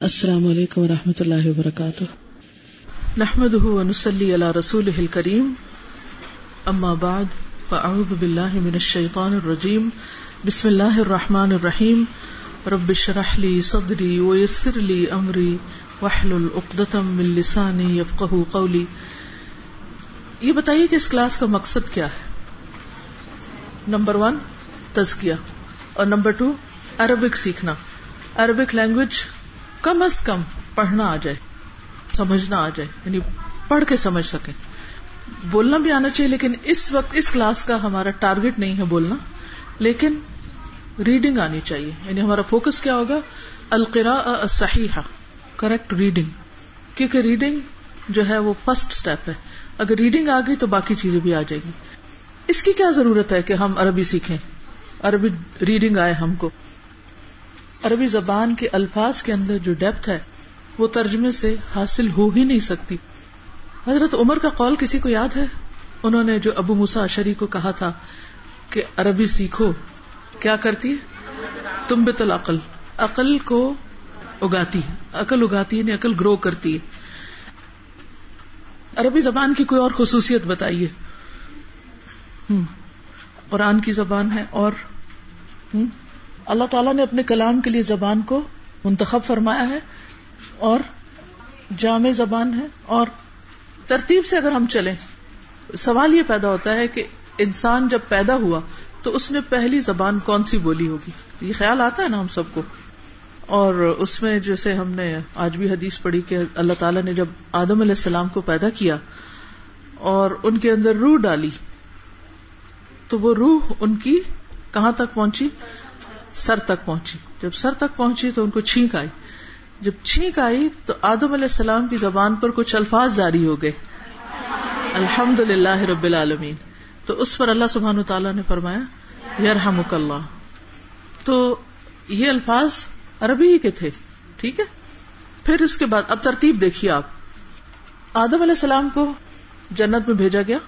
السلام علیکم و رحمۃ اللہ وبرکاتہ۔ نحمد ونسلی علی رسول کریم اما بعد، فاعوذ باللہ من الشیطان الرجیم۔ بسم اللہ الرحمن الرحیم۔ رب اشرح لی صدری ویسر لی امری۔ واحلل عقدۃ من لسانی یفقهوا قولی۔ یہ بتائیے کہ اس کلاس کا مقصد کیا ہے؟ نمبر ون، تزکیہ۔ اور نمبر ٹو، عربک سیکھنا۔ عربک لینگویج کم از کم پڑھنا آ جائے، سمجھنا آ جائے یعنی پڑھ کے سمجھ سکے۔ بولنا بھی آنا چاہیے، لیکن اس وقت، اس کلاس کا ہمارا ٹارگیٹ نہیں ہے بولنا، لیکن ریڈنگ آنی چاہیے۔ یعنی ہمارا فوکس کیا ہوگا؟ القرا صحیح کریکٹ ریڈنگ کیونکہ ریڈنگ جو ہے وہ فرسٹ اسٹیپ ہے۔ اگر ریڈنگ آ گئی تو باقی چیزیں بھی آ جائیں گی۔ اس کی کیا ضرورت ہے کہ ہم عربی سیکھیں؟ عربی ریڈنگ آئے ہم کو۔ عربی زبان کے الفاظ کے اندر جو ڈیپتھ ہے، وہ ترجمے سے حاصل ہو ہی نہیں سکتی۔ حضرت عمر کا قول کسی کو یاد ہے؟ انہوں نے جو ابو موسا شری کو کہا تھا کہ عربی سیکھو، کیا کرتی ہے؟ تم بت العقل، عقل کو اگاتی ہے، عقل اگاتی ہے عقل گرو کرتی ہے۔ عربی زبان کی کوئی اور خصوصیت بتائیے۔ قرآن کی زبان ہے اور اللہ تعالیٰ نے اپنے کلام کے لیے زبان کو منتخب فرمایا ہے اور جامع زبان ہے اور ترتیب سے اگر ہم چلیں، سوال یہ پیدا ہوتا ہے کہ انسان جب پیدا ہوا تو اس نے پہلی زبان کون سی بولی ہوگی؟ یہ خیال آتا ہے نا ہم سب کو؟ اور اس میں جیسے ہم نے آج بھی حدیث پڑھی کہ اللہ تعالیٰ نے جب آدم علیہ السلام کو پیدا کیا اور ان کے اندر روح ڈالی، تو وہ روح ان کی کہاں تک پہنچی؟ سر تک پہنچی۔ جب سر تک پہنچی تو ان کو چھینک آئی۔ جب چھینک آئی تو آدم علیہ السلام کی زبان پر کچھ الفاظ جاری ہو گئے۔ الحمد للہ رب العالمین۔ تو اس پر اللہ سبحان تعالیٰ نے فرمایا یرحم اللہ۔ تو یہ الفاظ عربی ہی کے تھے، ٹھیک ہے؟ پھر اس کے بعد اب ترتیب دیکھیے آپ۔ آدم علیہ السلام کو جنت میں بھیجا گیا۔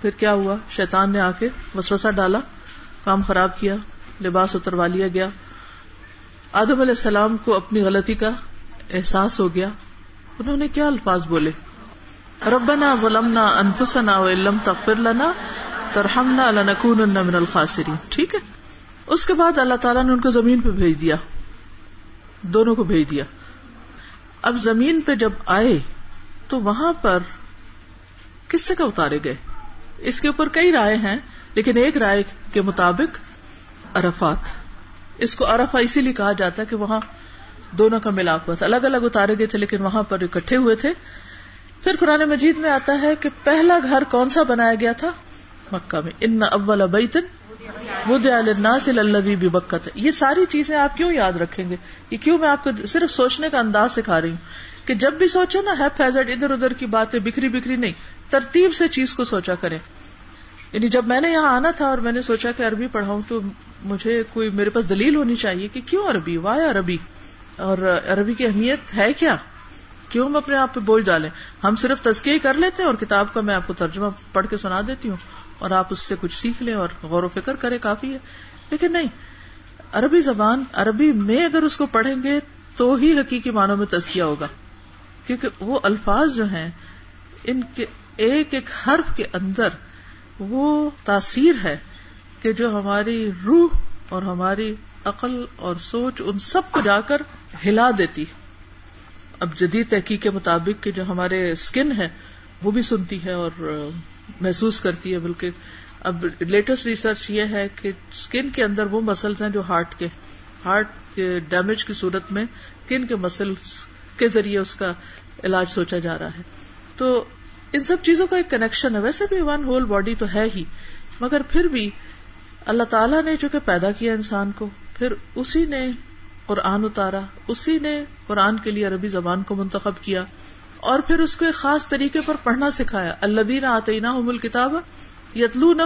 پھر کیا ہوا؟ شیطان نے آ کے وسوسہ ڈالا، کام خراب کیا۔ لباس اتروا لیا گیا۔ آدم علیہ السلام کو اپنی غلطی کا احساس ہو گیا۔ انہوں نے کیا الفاظ بولے؟ ربنا ظلمنا انفسنا وإن تغفر لنا ترحمنا لنكونن من الخاسرین۔ ٹھیک ہے۔ اس کے بعد اللہ تعالیٰ نے ان کو زمین پہ بھیج دیا۔ دونوں کو بھیج دیا۔ اب زمین پہ جب آئے تو وہاں پر کس سے کا اتارے گئے۔ اس کے اوپر کئی رائے ہیں، لیکن ایک رائے کے مطابق ارفات اس کو ارفا اسی لیے کہا جاتا ہے کہ وہاں دونوں کا ملاپ ہوا تھا۔ الگ الگ اتارے گئے تھے لیکن وہاں پر اکٹھے ہوئے تھے۔ پھر قرآن مجید میں آتا ہے کہ پہلا گھر کون سا بنایا گیا تھا؟ مکہ میں۔ ان اول بیتن بکت۔ یہ ساری چیزیں آپ کیوں یاد رکھیں گے؟ یہ کیوں میں آپ کو صرف سوچنے کا انداز سکھا رہی ہوں؟ کہ جب بھی سوچے نا ہے فیزٹ ادھر ادھر کی باتیں، بکھری بکھری نہیں۔ ترتیب سے چیز کو سوچا کریں۔ یعنی جب میں نے یہاں آنا تھا اور میں نے سوچا کہ عربی پڑھاؤں تو مجھے کوئی میرے پاس دلیل ہونی چاہیے کہ کیوں عربی؟ واہ عربی؟ اور عربی کی اہمیت ہے کیا؟ کیوں ہم اپنے آپ پہ بوجھ ڈالیں؟ ہم صرف تزکیے کر لیتے ہیں اور کتاب کا میں آپ کو ترجمہ پڑھ کے سنا دیتی ہوں اور آپ اس سے کچھ سیکھ لیں اور غور و فکر کرے کافی ہے۔ لیکن نہیں، عربی زبان، عربی میں اگر اس کو پڑھیں گے تو ہی حقیقی معنوں میں تزکیہ ہوگا۔ کیونکہ وہ الفاظ جو ہیں، ان کے ایک ایک حرف کے اندر وہ تاثیر ہے۔ کہ جو ہماری روح اور ہماری عقل اور سوچ ان سب کو جا کر ہلا دیتی۔ اب جدید تحقیق کے مطابق کہ جو ہمارے اسکن ہے وہ بھی سنتی ہے اور محسوس کرتی ہے۔ بلکہ اب لیٹسٹ ریسرچ یہ ہے کہ اسکن کے اندر وہ مسلس ہیں جو ہارٹ کے ہارٹ کے ڈیمیج کی صورت میں اسکن کے مسلس کے ذریعے اس کا علاج سوچا جا رہا ہے۔ تو ان سب چیزوں کا ایک کنیکشن ہے۔ ویسے بھی ون ہول باڈی تو ہے ہی، مگر پھر بھی اللہ تعالیٰ نے جو کہ پیدا کیا انسان کو، پھر اسی نے قرآن اتارا، اسی نے قرآن کے لیے عربی زبان کو منتخب کیا، اور پھر اس کو ایک خاص طریقے پر پڑھنا سکھایا۔ اللہ دین آتے کتاب یتلو نہ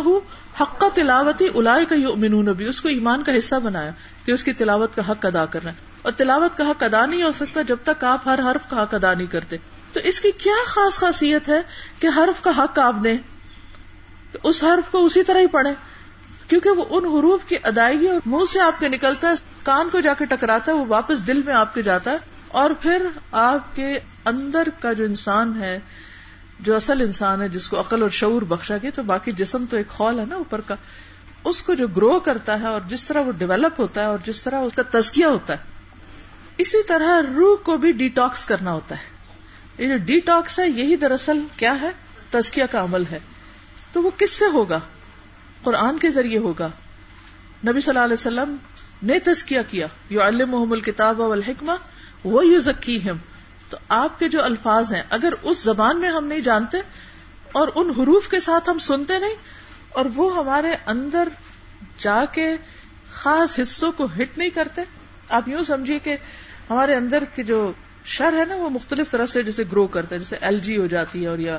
حق کا تلاوت کا یؤمنون، بھی اس کو ایمان کا حصہ بنایا کہ اس کی تلاوت کا حق ادا کرنا ہے۔ اور تلاوت کا حق ادا نہیں ہو سکتا جب تک آپ ہر حرف کا حق ادا نہیں کرتے۔ تو اس کی کیا خاص خاصیت ہے کہ حرف کا حق آپ نے؟ اس حرف کو اسی طرح ہی پڑھے کیونکہ وہ ان حروف کی ادائیگی اور منہ سے آپ کے نکلتا ہے، کان کو جا کے ٹکراتا ہے، وہ واپس دل میں آپ کے جاتا ہے۔ اور پھر آپ کے اندر کا جو انسان ہے، جو اصل انسان ہے، جس کو عقل اور شعور بخشا گیا، تو باقی جسم تو ایک خول ہے نا اوپر کا۔ اس کو جو گرو کرتا ہے اور جس طرح وہ ڈیولپ ہوتا ہے اور جس طرح اس کا تزکیہ ہوتا ہے، اسی طرح روح کو بھی ڈیٹاکس کرنا ہوتا ہے۔ یہ جو ڈیٹاکس ہے، یہی دراصل کیا ہے؟ تزکیہ کا عمل ہے۔ تو وہ کس سے ہوگا؟ قرآن کے ذریعے ہوگا۔ نبی صلی اللہ علیہ وسلم نے تزکیہ کیا۔ یو المحم الکتاب والحکمہ وہ یو ذکی تو آپ کے جو الفاظ ہیں، اگر اس زبان میں ہم نہیں جانتے اور ان حروف کے ساتھ ہم سنتے نہیں، اور وہ ہمارے اندر جا کے خاص حصوں کو ہٹ نہیں کرتے، آپ یوں سمجھیے کہ ہمارے اندر کی جو شر ہے نا، وہ مختلف طرح سے جیسے گرو کرتا ہے، جیسے ایل جی ہو جاتی ہے اور یا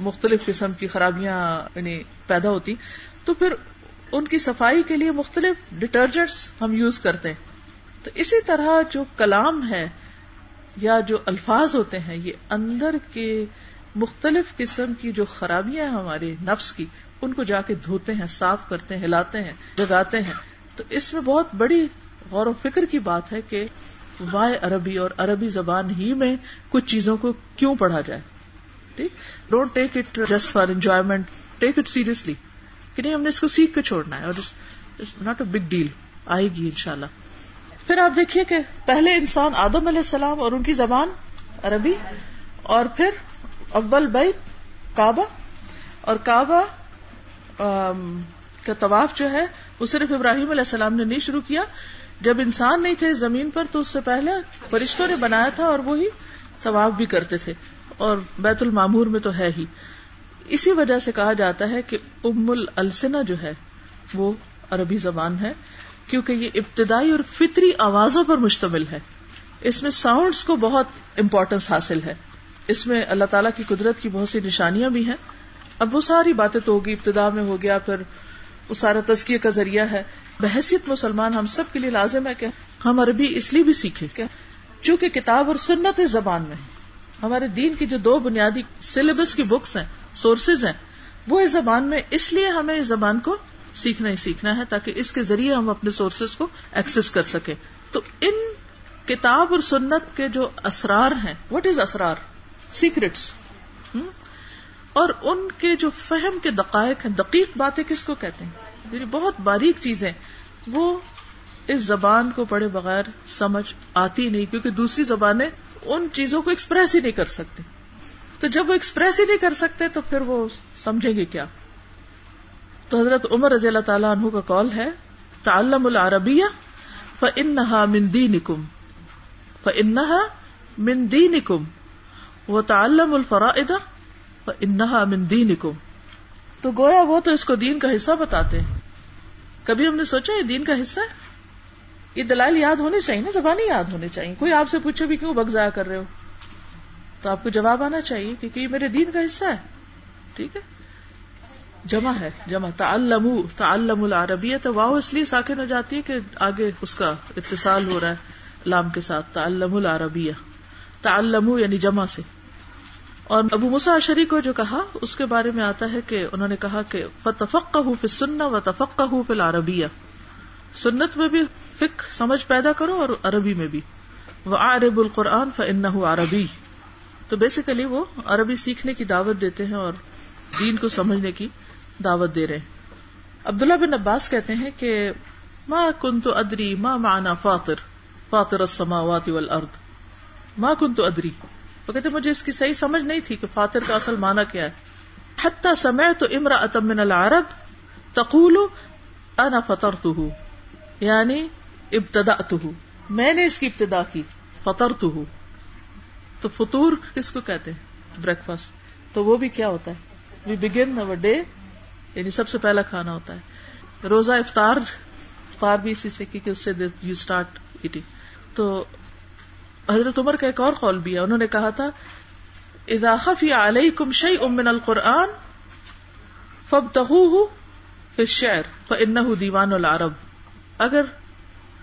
مختلف قسم کی خرابیاں یعنی پیدا ہوتی۔ تو پھر ان کی صفائی کے لیے مختلف ڈٹرجنٹس ہم یوز کرتے ہیں۔ تو اسی طرح جو کلام ہے یا جو الفاظ ہوتے ہیں، یہ اندر کے مختلف قسم کی جو خرابیاں ہیں ہمارے نفس کی، ان کو جا کے دھوتے ہیں، صاف کرتے ہیں، ہلاتے ہیں، جگاتے ہیں۔ تو اس میں بہت بڑی غور و فکر کی بات ہے کہ وائے عربی اور عربی زبان ہی میں کچھ چیزوں کو کیوں پڑھا جائے؟ ٹھیک؟ Don't take it just for enjoyment take it seriously کہ نہیں ہم نے اس کو سیکھ کے چھوڑنا ہے اور ناٹ اے بگ ڈیل آئے گی ان شاء اللہ پھر آپ دیکھیے کہ پہلے انسان آدم علیہ السلام اور ان کی زبان عربی، اور پھر اول بیت کعبہ، اور کعبہ کا طواف جو ہے، وہ صرف ابراہیم علیہ السلام نے نہیں شروع کیا۔ جب انسان نہیں تھے زمین پر، تو اس سے پہلے فرشتوں نے بنایا تھا اور وہی طواف بھی کرتے تھے۔ اور بیت المامور میں تو ہے ہی۔ اسی وجہ سے کہا جاتا ہے کہ ام السنا جو ہے، وہ عربی زبان ہے، کیونکہ یہ ابتدائی اور فطری آوازوں پر مشتمل ہے۔ اس میں ساؤنڈس کو بہت امپورٹینس حاصل ہے۔ اس میں اللہ تعالیٰ کی قدرت کی بہت سی نشانیاں بھی ہیں۔ اب وہ ساری باتیں تو ہوگی، ابتدا میں ہو گیا، پھر وہ سارا تزکیے کا ذریعہ ہے۔ بحثیت مسلمان ہم سب کے لیے لازم ہے کہ ہم عربی اس لیے بھی سیکھیں کیا چونکہ کتاب اور سنت اس زبان میں ہمارے دین کی جو دو بنیادی سلیبس کی بکس ہیں سورسز ہیں۔ وہ اس زبان میں اس لیے ہمیں اس زبان کو سیکھنا ہی سیکھنا ہے تاکہ اس کے ذریعے ہم اپنے سورسز کو ایکسس کر سکے تو ان کتاب اور سنت کے جو اسرار ہیں وٹ از اسرار؟ سیکرٹس اور ان کے جو فہم کے دقائق ہیں، دقیق باتیں کس کو کہتے ہیں؟ یعنی بہت باریک چیزیں وہ اس زبان کو پڑھے بغیر سمجھ آتی نہیں، کیونکہ دوسری زبانیں ان چیزوں کو ایکسپریس ہی نہیں کر سکتی۔ تو جب وہ ایکسپریس ہی نہیں کر سکتے تو پھر وہ سمجھیں گے کیا؟ تو حضرت عمر رضی اللہ تعالیٰ عنہ کا کال ہے، تعلم العربیہ ف انہا مندی نکم ف انہا مندی نکم وہ تعلم الفرائدہ انہا من دینکم۔ تو گویا وہ تو اس کو دین کا حصہ بتاتے۔ ہیں کبھی ہم نے سوچا یہ دین کا حصہ ہے؟ یہ دلائل یاد ہونے چاہیے نا، زبانی یاد ہونے چاہیے۔ کوئی آپ سے پوچھے بھی کیوں بگ ضائع کر رہے ہو؟ تو آپ کو جواب آنا چاہیے کیونکہ یہ میرے دین کا حصہ ہے۔ ٹھیک ہے؟ جمع ہے، جمع۔ تعلم تعلم العربیت۔ واہ اس لیے ساکن ہو جاتی ہے کہ آگے اس کا اتصال ہو رہا ہے لام کے ساتھ۔ تعلم العربیہ۔ تعلم یعنی جمع سے۔ اور ابو مسا شری کو جو کہا، اس کے بارے میں آتا ہے کہ انہوں نے کہا کہ فتفق فی سننا و تفق فی العربیہ۔ سنت میں بھی فک سمجھ پیدا کرو اور عربی میں بھی۔ وہ عرب القرآن فن عربی۔ تو بیسیکلی وہ عربی سیکھنے کی دعوت دیتے ہیں اور دین کو سمجھنے کی دعوت دے رہے ہیں۔ عبداللہ بن عباس کہتے ہیں کہ ماں کن تو ادری ماں مانا فاطر فاطر السماوات والارض۔ ماں کن تو ادری۔ وہ کہتے مجھے اس کی صحیح سمجھ نہیں تھی کہ فاتر کا اصل مانا کیا ہے۔ حتیٰ سمے تو امرا من العرب تقول انا فطر تو یعنی ابتدا تو میں نے اس کی ابتدا کی فطر تو فطور کس کو کہتے ہیں؟ بریک فاسٹ تو وہ بھی کیا ہوتا ہے؟ وی بگن اوور ڈے یعنی سب سے پہلا کھانا ہوتا ہے۔ روزہ افطار افطار بھی اسی سے کیونکہ اس سے یو اسٹارٹ ایٹنگ تو حضرت عمر کا ایک اور قول بھی ہے۔ انہوں نے کہا تھا، اذا خفی علیکم شیء من القرآن فابتغوه فی الشعر فانه دیوان العرب. اگر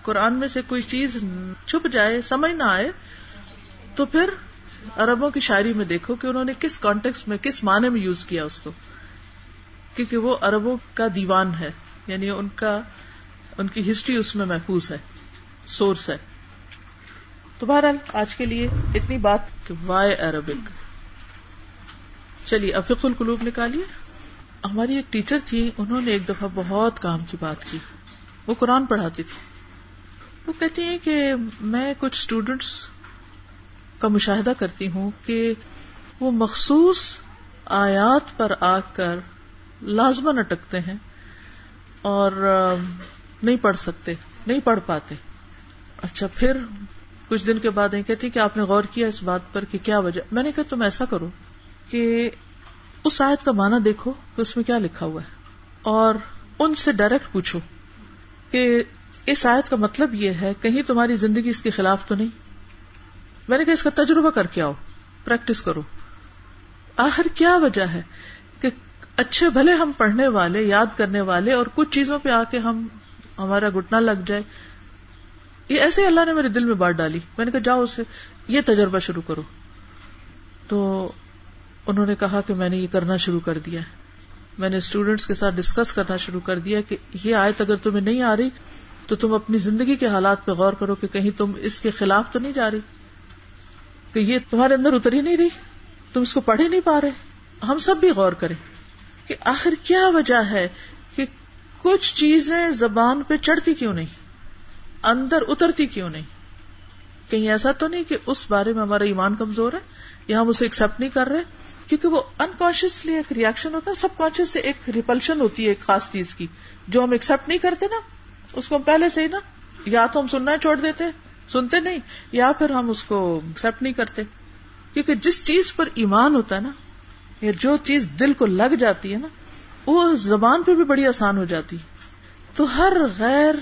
قرآن میں سے کوئی چیز چھپ جائے، سمجھ نہ آئے تو پھر عربوں کی شاعری میں دیکھو کہ انہوں نے کس کانٹیکس میں کس معنی میں یوز کیا اس کو۔ کیونکہ وہ عربوں کا دیوان ہے یعنی ان کا، ان کی ہسٹری اس میں محفوظ ہے سورس ہے۔ تو بہرحال آج کے لیے اتنی بات کہ وائے عربک چلیے افق القلوب نکالیے۔ ہماری ایک ٹیچر تھی، انہوں نے ایک دفعہ بہت کام کی بات کی۔ وہ قرآن پڑھاتی تھی۔ وہ کہتی ہیں کہ میں کچھ اسٹوڈینٹس کا مشاہدہ کرتی ہوں کہ وہ مخصوص آیات پر آ کر لازمن اٹکتے ہیں اور نہیں پڑھ سکتے، نہیں پڑھ پاتے۔ اچھا پھر کچھ دن کے بعد یہ کہتی کہ آپ نے غور کیا اس بات پر کہ کیا وجہ۔ میں نے کہا، تم ایسا کرو کہ اس آیت کا معنی دیکھو کہ اس میں کیا لکھا ہوا ہے اور ان سے ڈائریکٹ پوچھو کہ اس آیت کا مطلب یہ ہے، کہیں تمہاری زندگی اس کے خلاف تو نہیں؟ میں نے کہا اس کا تجربہ کر کے آؤ پریکٹس کرو۔ آخر کیا وجہ ہے کہ اچھے بھلے ہم پڑھنے والے، یاد کرنے والے اور کچھ چیزوں پہ آ کے ہم، ہمارا گٹنا لگ جائے؟ یہ ایسے اللہ نے میرے دل میں بات ڈالی۔ میں نے کہا جاؤ اسے، یہ تجربہ شروع کرو۔ تو انہوں نے کہا کہ میں نے یہ کرنا شروع کر دیا میں نے اسٹوڈینٹس کے ساتھ ڈسکس کرنا شروع کر دیا کہ یہ آیت اگر تمہیں نہیں آ رہی تو تم اپنی زندگی کے حالات پہ غور کرو کہ کہیں تم اس کے خلاف تو نہیں جا رہی۔ کہ یہ تمہارے اندر اتر ہی نہیں رہی۔ تم اس کو پڑھ ہی نہیں پا رہے۔ ہم سب بھی غور کریں کہ آخر کیا وجہ ہے کہ کچھ چیزیں زبان پہ چڑھتی کیوں نہیں؟ اندر اترتی کیوں نہیں؟ کہیں ایسا تو نہیں کہ اس بارے میں ہمارا ایمان کمزور ہے یا ہم اسے ایکسپٹ نہیں کر رہے؟ کیونکہ وہ انکانشیسلی ایک ریئیکشن ہوتا ہے سب کانشیس سے ایک ریپلشن ہوتی ہے ایک خاص چیز کی۔ جو ہم ایکسپٹ نہیں کرتے نا، اس کو ہم پہلے سے ہی نا، یا تو ہم سننا چھوڑ دیتے سنتے نہیں یا پھر ہم اس کو ایکسپٹ نہیں کرتے؟ کیونکہ جس چیز پر ایمان ہوتا ہے نا، یا جو چیز دل کو لگ جاتی ہے نا، وہ زبان پہ بھی بڑی آسان ہو جاتی۔ تو ہر غیر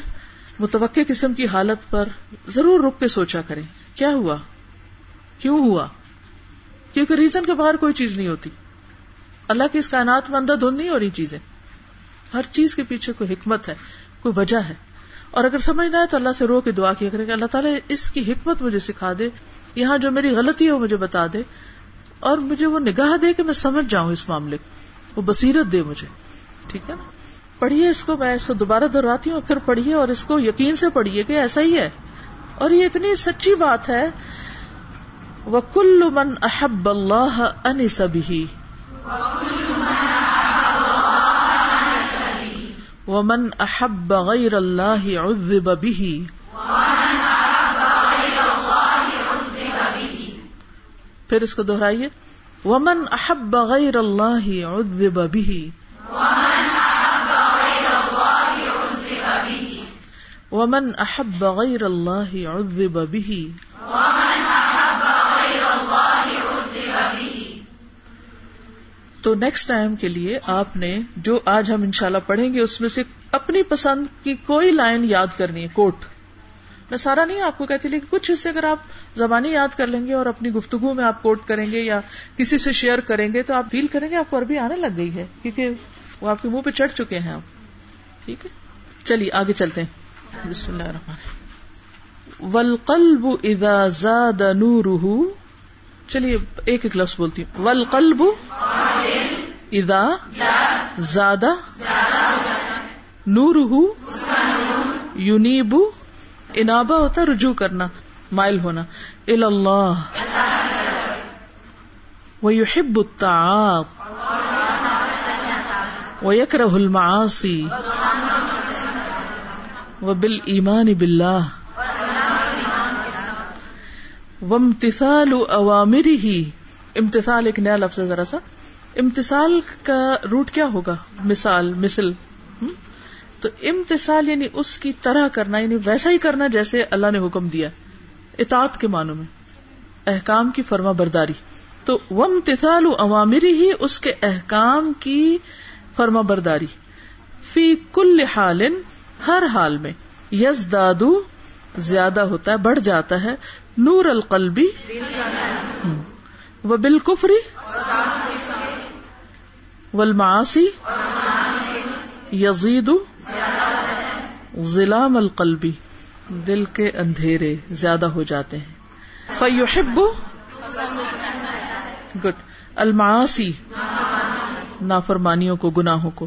متوقع قسم کی حالت پر ضرور رک کے سوچا کریں۔ کیا ہوا؟ کیوں ہوا؟ کیونکہ ریزن کے باہر کوئی چیز نہیں ہوتی۔ اللہ کی اس کائنات میں اندر دھند نہیں ہو رہی چیزیں۔ ہر چیز کے پیچھے کوئی حکمت ہے، کوئی وجہ ہے۔ اور اگر سمجھنا ہے تو اللہ سے رو کے دعا کیا کرے کہ اللہ تعالیٰ اس کی حکمت مجھے سکھا دے۔ یہاں جو میری غلطی ہے وہ مجھے بتا دے۔ اور مجھے وہ نگاہ دے کہ میں سمجھ جاؤں اس معاملے کو۔ وہ بصیرت دے مجھے۔ ٹھیک ہے نا؟ پڑھیے اس کو، میں اس کو دوبارہ دہراتی ہوں پھر پڑھیے اور اس کو یقین سے پڑھیے کہ ایسا ہی ہے۔ اور یہ اتنی سچی بات ہے۔ وہ کل من احب اللہ ان سبھی ومن احب غیر اللہ عذب به پھر اس کو دہرائیے۔ ومن احب غیر اللہ عذب به ومن احب غیر اللہ عذب به تو نیکسٹ ٹائم کے لیے آپ نے جو آج ہم انشاءاللہ پڑھیں گے، اس میں سے اپنی پسند کی کوئی لائن یاد کرنی ہے کوٹ میں سارا نہیں آپ کو کہتی لیکن کچھ حصے اگر آپ زبانی یاد کر لیں گے اور اپنی گفتگو میں آپ کوٹ کریں گے یا کسی سے شیئر کریں گے، تو آپ فیل کریں گے آپ کو عربی آنے لگ گئی ہے، کیونکہ وہ آپ کے منہ پہ چڑھ چکے ہیں آپ۔ ٹھیک ہے؟ چلیے، آگے چلتے ہیں۔ بسم اللہ الرحمن ولقلب اذا زاد نورہ چلیے، ایک ایک لفظ بولتی ہوں۔ ولقلب اذا زادہ نور یونیب انابا ہوتا رجوع کرنا، مائل ہونا۔ اللہ ويحب الطاعات ويكره المعاصي وبالإيمان بالله وامتثال أوامره امتثال ایک نیا لفظ ہے ذرا سا. امتسال کا روٹ کیا ہوگا؟ مثال، مثل. تو امتسال یعنی اس کی طرح کرنا یعنی ویسا ہی کرنا جیسے اللہ نے حکم دیا. اطاعت کے معنوں میں. احکام کی فرما برداری تو وم تثال عوامری ہی اس کے احکام کی فرما برداری فی کل حال ہر حال میں. یز دادو زیادہ ہوتا ہے، بڑھ جاتا ہے. نور القلبی وہ بالکفری والمعاصی. یزید ضلام القلبی دل کے اندھیرے زیادہ ہو جاتے ہیں. فیحب. گڈ المعاصی. نافرمانیوں کو، گناہوں کو.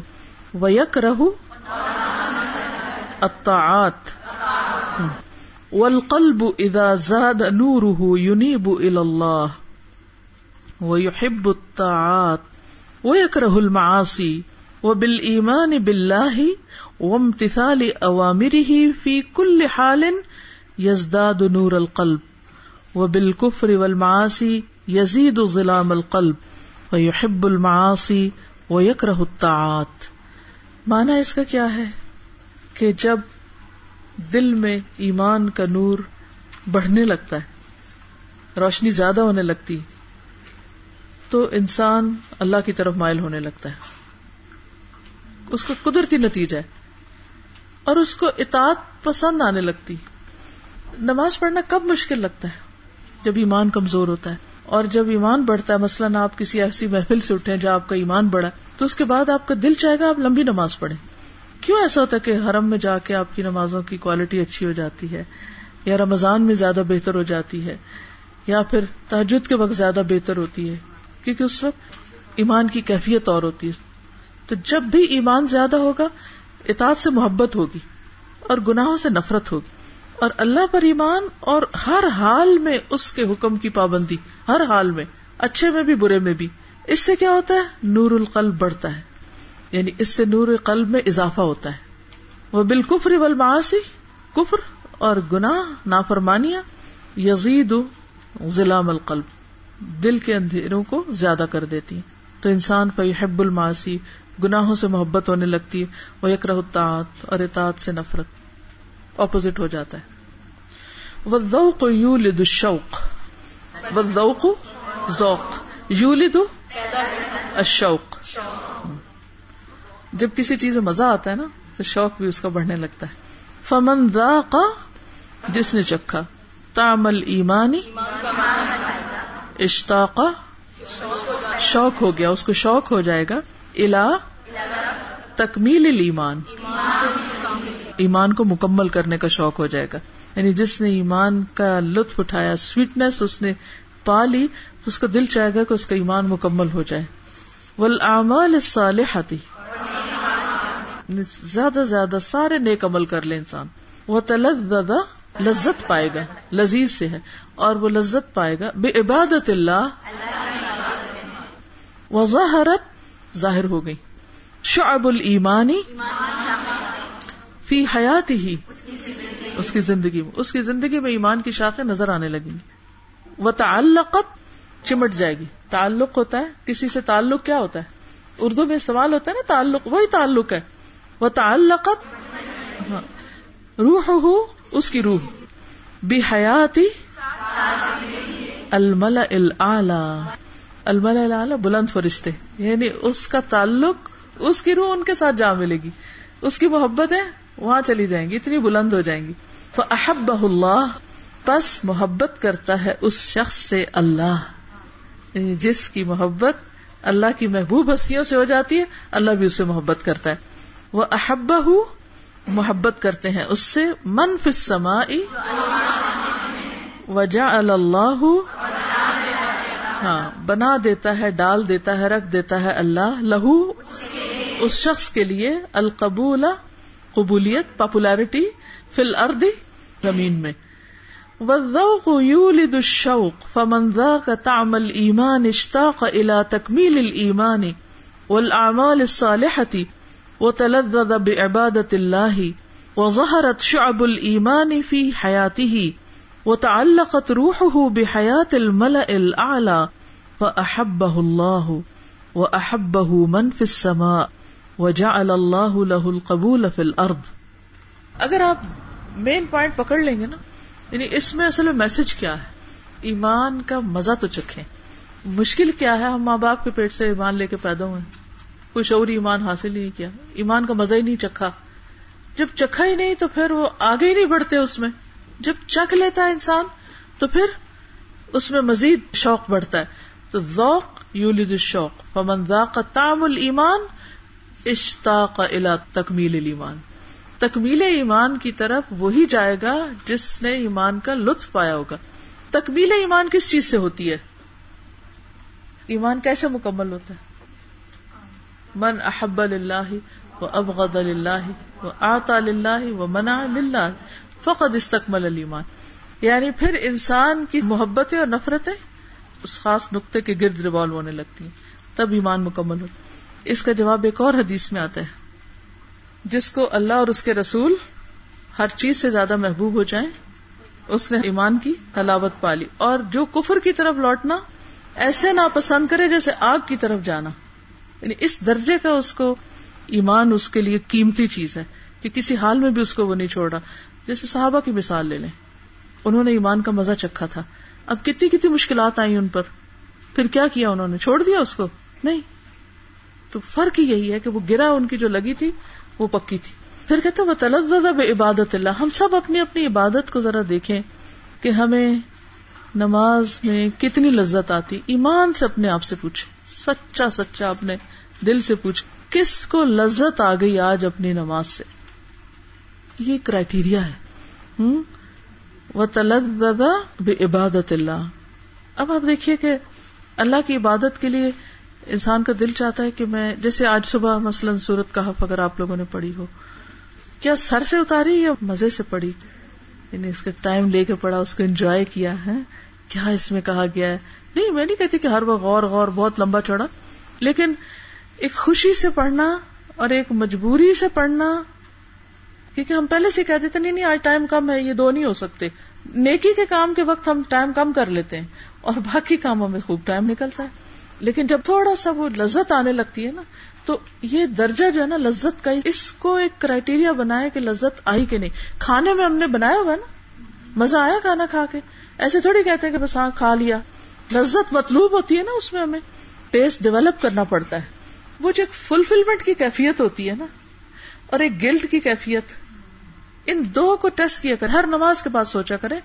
ویک رہو الطاعات. والقلب اذا زاد نوره ينيب الى الله ويحب الطاعات ويكره المعاصي وبالايمان بالله وامتثال اوامره في كل حال يزداد نور القلب وبالكفر والمعاصي يزيد ظلام القلب ويحب المعاصي ويكره الطاعات معنی اس کا کیا ہے کہ جب دل میں ایمان کا نور بڑھنے لگتا ہے، روشنی زیادہ ہونے لگتی، تو انسان اللہ کی طرف مائل ہونے لگتا ہے۔ اس کو قدرتی نتیجہ ہے، اور اس کو اطاعت پسند آنے لگتی۔ نماز پڑھنا کب مشکل لگتا ہے؟ جب ایمان کمزور ہوتا ہے، اور جب ایمان بڑھتا ہے، مثلاً آپ کسی ایسی محفل سے اٹھے جہاں آپ کا ایمان بڑھا، تو اس کے بعد آپ کا دل چاہے گا آپ لمبی نماز پڑھیں۔ کیوں ایسا ہوتا ہے کہ حرم میں جا کے آپ کی نمازوں کی کوالٹی اچھی ہو جاتی ہے؟ یا رمضان میں زیادہ بہتر ہو جاتی ہے؟ یا پھر تحجد کے وقت زیادہ بہتر ہوتی ہے؟ کیونکہ اس وقت ایمان کی کیفیت اور ہوتی ہے۔ تو جب بھی ایمان زیادہ ہوگا، اطاعت سے محبت ہوگی اور گناہوں سے نفرت ہوگی۔ اور اللہ پر ایمان اور ہر حال میں اس کے حکم کی پابندی، ہر حال میں، اچھے میں بھی، برے میں بھی۔ اس سے کیا ہوتا ہے؟ نور القلب بڑھتا ہے۔ یعنی اس سے نور قلب میں اضافہ ہوتا ہے۔ وہ بالکفر والمعاصی، کفر اور گناہ، نافرمانیاں یزید ضلام القلب۔ دل کے اندھیروں کو زیادہ کر دیتی ہیں۔ تو انسان فیحب المعاصی، گناہوں سے محبت ہونے لگتی ہے۔ وہ یک رحت اور اطاعت سے نفرت۔ اپوزٹ ہو جاتا ہے۔ وہ ذوق یولد الشوق۔ وہ ذوق ذوق۔ یولد الشوق۔ جب کسی چیز میں مزہ آتا ہے نا، تو شوق بھی اس کا بڑھنے لگتا ہے۔ فمن ذاق، جس نے چکھا۔ تامل ایمانی اشتاق، شوق ہو گیا۔ اس کو شوق ہو جائے گا۔ الا تکمیل ایمان ایمان کو مکمل کرنے کا شوق ہو جائے گا۔ یعنی جس نے ایمان کا لطف اٹھایا سویٹنیس اس نے پا لی، تو اس کا دل چاہے گا کہ اس کا ایمان مکمل ہو جائے۔ ول صالحاتی زیادہ زیادہ سارے نیک عمل کر لے انسان۔ وہ تلق زیادہ لذت پائے گا، لذیذ سے ہے، اور وہ لذت پائے گا۔ بے عبادت اللہ۔ وضاحرت ظاہر ہو گئی۔ شعب المانی فی حیات ہی۔ اس کی زندگی میں، اس کی زندگی میں ایمان کی شاخیں نظر آنے لگیں گی۔ وہ تعلقت چمٹ جائے گی۔ تعلق ہوتا ہے، کسی سے تعلق کیا ہوتا ہے؟ اردو میں استعمال ہوتا ہے نا تعلق، وہی تعلق ہے۔ وہ تعلقت روح ہو اس کی روح بھی حیاتی الملا الملا العلی بلند فرشتے یعنی اس کا تعلق، اس کی روح ان کے ساتھ جا ملے گی۔ اس کی محبت ہے وہاں چلی جائیں گی، اتنی بلند ہو جائیں گی۔ تو احب اللہ بس محبت کرتا ہے اس شخص سے اللہ۔ یعنی جس کی محبت اللہ کی محبوب ہستیوں سے ہو جاتی ہے، اللہ بھی اس سے محبت کرتا ہے۔ وہ احبا محبت کرتے ہیں۔ اس سے منف سما وجا اللہ ہاں بنا دیتا ہے، ڈال دیتا ہے، رکھ دیتا ہے اللہ لہو۔ اس شخص کے لیے القبول قبولیت پاپولیرٹی فل اردی زمین میں۔ والذوق يولد الشوق فمن ذاك طعم الإيمان اشتاق إلى تكميل الإيمان والأعمال الصالحة وتلذذ بعبادة الله وظهرت شعب الإيمان في حياته وتعلقت روحه بحياة الملأ الأعلى فأحبه الله وأحبه من في السماء وجعل الله له القبول في الأرض. اگر آپ مین پوائنٹ پکڑ لیں گے نا یعنی اس میں اصل میں میسج کیا ہے؟ ایمان کا مزہ تو چکھے مشکل کیا ہے ہم ماں باپ کے پیٹ سے ایمان لے کے پیدا ہوئے؟ کوئی شعوری ایمان حاصل ہی نہیں کیا۔ ایمان کا مزہ ہی نہیں چکھا۔ جب چکھا ہی نہیں تو پھر وہ آگے ہی نہیں بڑھتے اس میں۔ جب چکھ لیتا ہے انسان تو پھر اس میں مزید شوق بڑھتا ہے۔ تو ذوق یولد الشوق۔ فمن ذاق تام المان اشتاق الى تکمیل ایمان تکمیل ایمان کی طرف وہی جائے گا جس نے ایمان کا لطف پایا ہوگا۔ تکمیل ایمان کس چیز سے ہوتی ہے؟ ایمان کیسے مکمل ہوتا ہے؟ من احب اللہ وہ ابغد اللہ وہ آتا اللہ و منا اللہ فقط استقمل المان یعنی پھر انسان کی محبتیں اور نفرتیں اس خاص نقطے کے گرد ریوالو ہونے لگتی ہیں۔ تب ایمان مکمل ہو اس کا جواب ایک اور حدیث میں آتا ہے۔ جس کو اللہ اور اس کے رسول ہر چیز سے زیادہ محبوب ہو جائیں، اس نے ایمان کی حلاوت پالی۔ اور جو کفر کی طرف لوٹنا، ایسے ناپسند کرے جیسے آگ کی طرف جانا۔ یعنی اس درجے کا اس کو ایمان اس کے لیے قیمتی چیز ہے کہ کسی حال میں بھی اس کو وہ نہیں چھوڑ رہا۔ جیسے صحابہ کی مثال لے لیں۔ انہوں نے ایمان کا مزہ چکھا تھا۔ اب کتنی کتنی مشکلات آئی ان پر۔ پھر کیا کیا انہوں نے؟ چھوڑ دیا اس کو؟ نہیں۔ تو فرق یہی ہے کہ وہ گرا ان کی جو لگی تھی، وہ پکی تھی۔ پھر کہتے وہ تلب عبادت اللہ ہم سب اپنی اپنی عبادت کو ذرا دیکھیں کہ ہمیں نماز میں کتنی لذت آتی۔ ایمان سے اپنے آپ سے پوچھے سچا سچا اپنے دل سے پوچھ کس کو لذت آ گئی آج اپنی نماز سے؟ یہ کرائٹیریا ہے۔ ہوں وہ تلد بے عبادت اللہ۔ اب آپ دیکھیے کہ اللہ کی عبادت کے لیے انسان کا دل چاہتا ہے کہ میں، جیسے آج صبح مثلاً سورت کا حف اگر آپ لوگوں نے پڑھی ہو، کیا سر سے اتاری یا مزے سے پڑھی؟ یعنی اس کا ٹائم لے کے پڑھا، اس کو انجوائے کیا ہے، کیا اس میں کہا گیا ہے؟ نہیں، میں نہیں کہتی کہ ہر وقت غور غور، بہت لمبا چڑھا لیکن ایک خوشی سے پڑھنا اور ایک مجبوری سے پڑھنا، کیونکہ ہم پہلے سے کہتے تھے نہیں نہیں، آج ٹائم کم ہے، یہ دو نہیں ہو سکتے۔ نیکی کے کام کے وقت ہم ٹائم کم کر لیتے ہیں اور باقی کاموں میں خوب ٹائم نکلتا ہے۔ لیکن جب تھوڑا سا وہ لذت آنے لگتی ہے نا، تو یہ درجہ جو ہے نا، لذت کا اس کو ایک کرائٹیریا بنایا کہ لذت آئی کہ نہیں۔ کھانے میں ہم نے بنایا ہوا نا، مزہ آیا کھانا کھا کے۔ ایسے تھوڑی کہتے ہیں کہ بس ہاں کھا لیا۔ لذت مطلوب ہوتی ہے نا اس میں ہمیں۔ ٹیسٹ ڈیولپ کرنا پڑتا ہے۔ وہ جو ایک فلفلمنٹ کی کیفیت ہوتی ہے نا، اور ایک گلٹ کی کیفیت۔ ان دو کو ٹیسٹ کیا کر، ہر نماز کے بعد سوچا کرے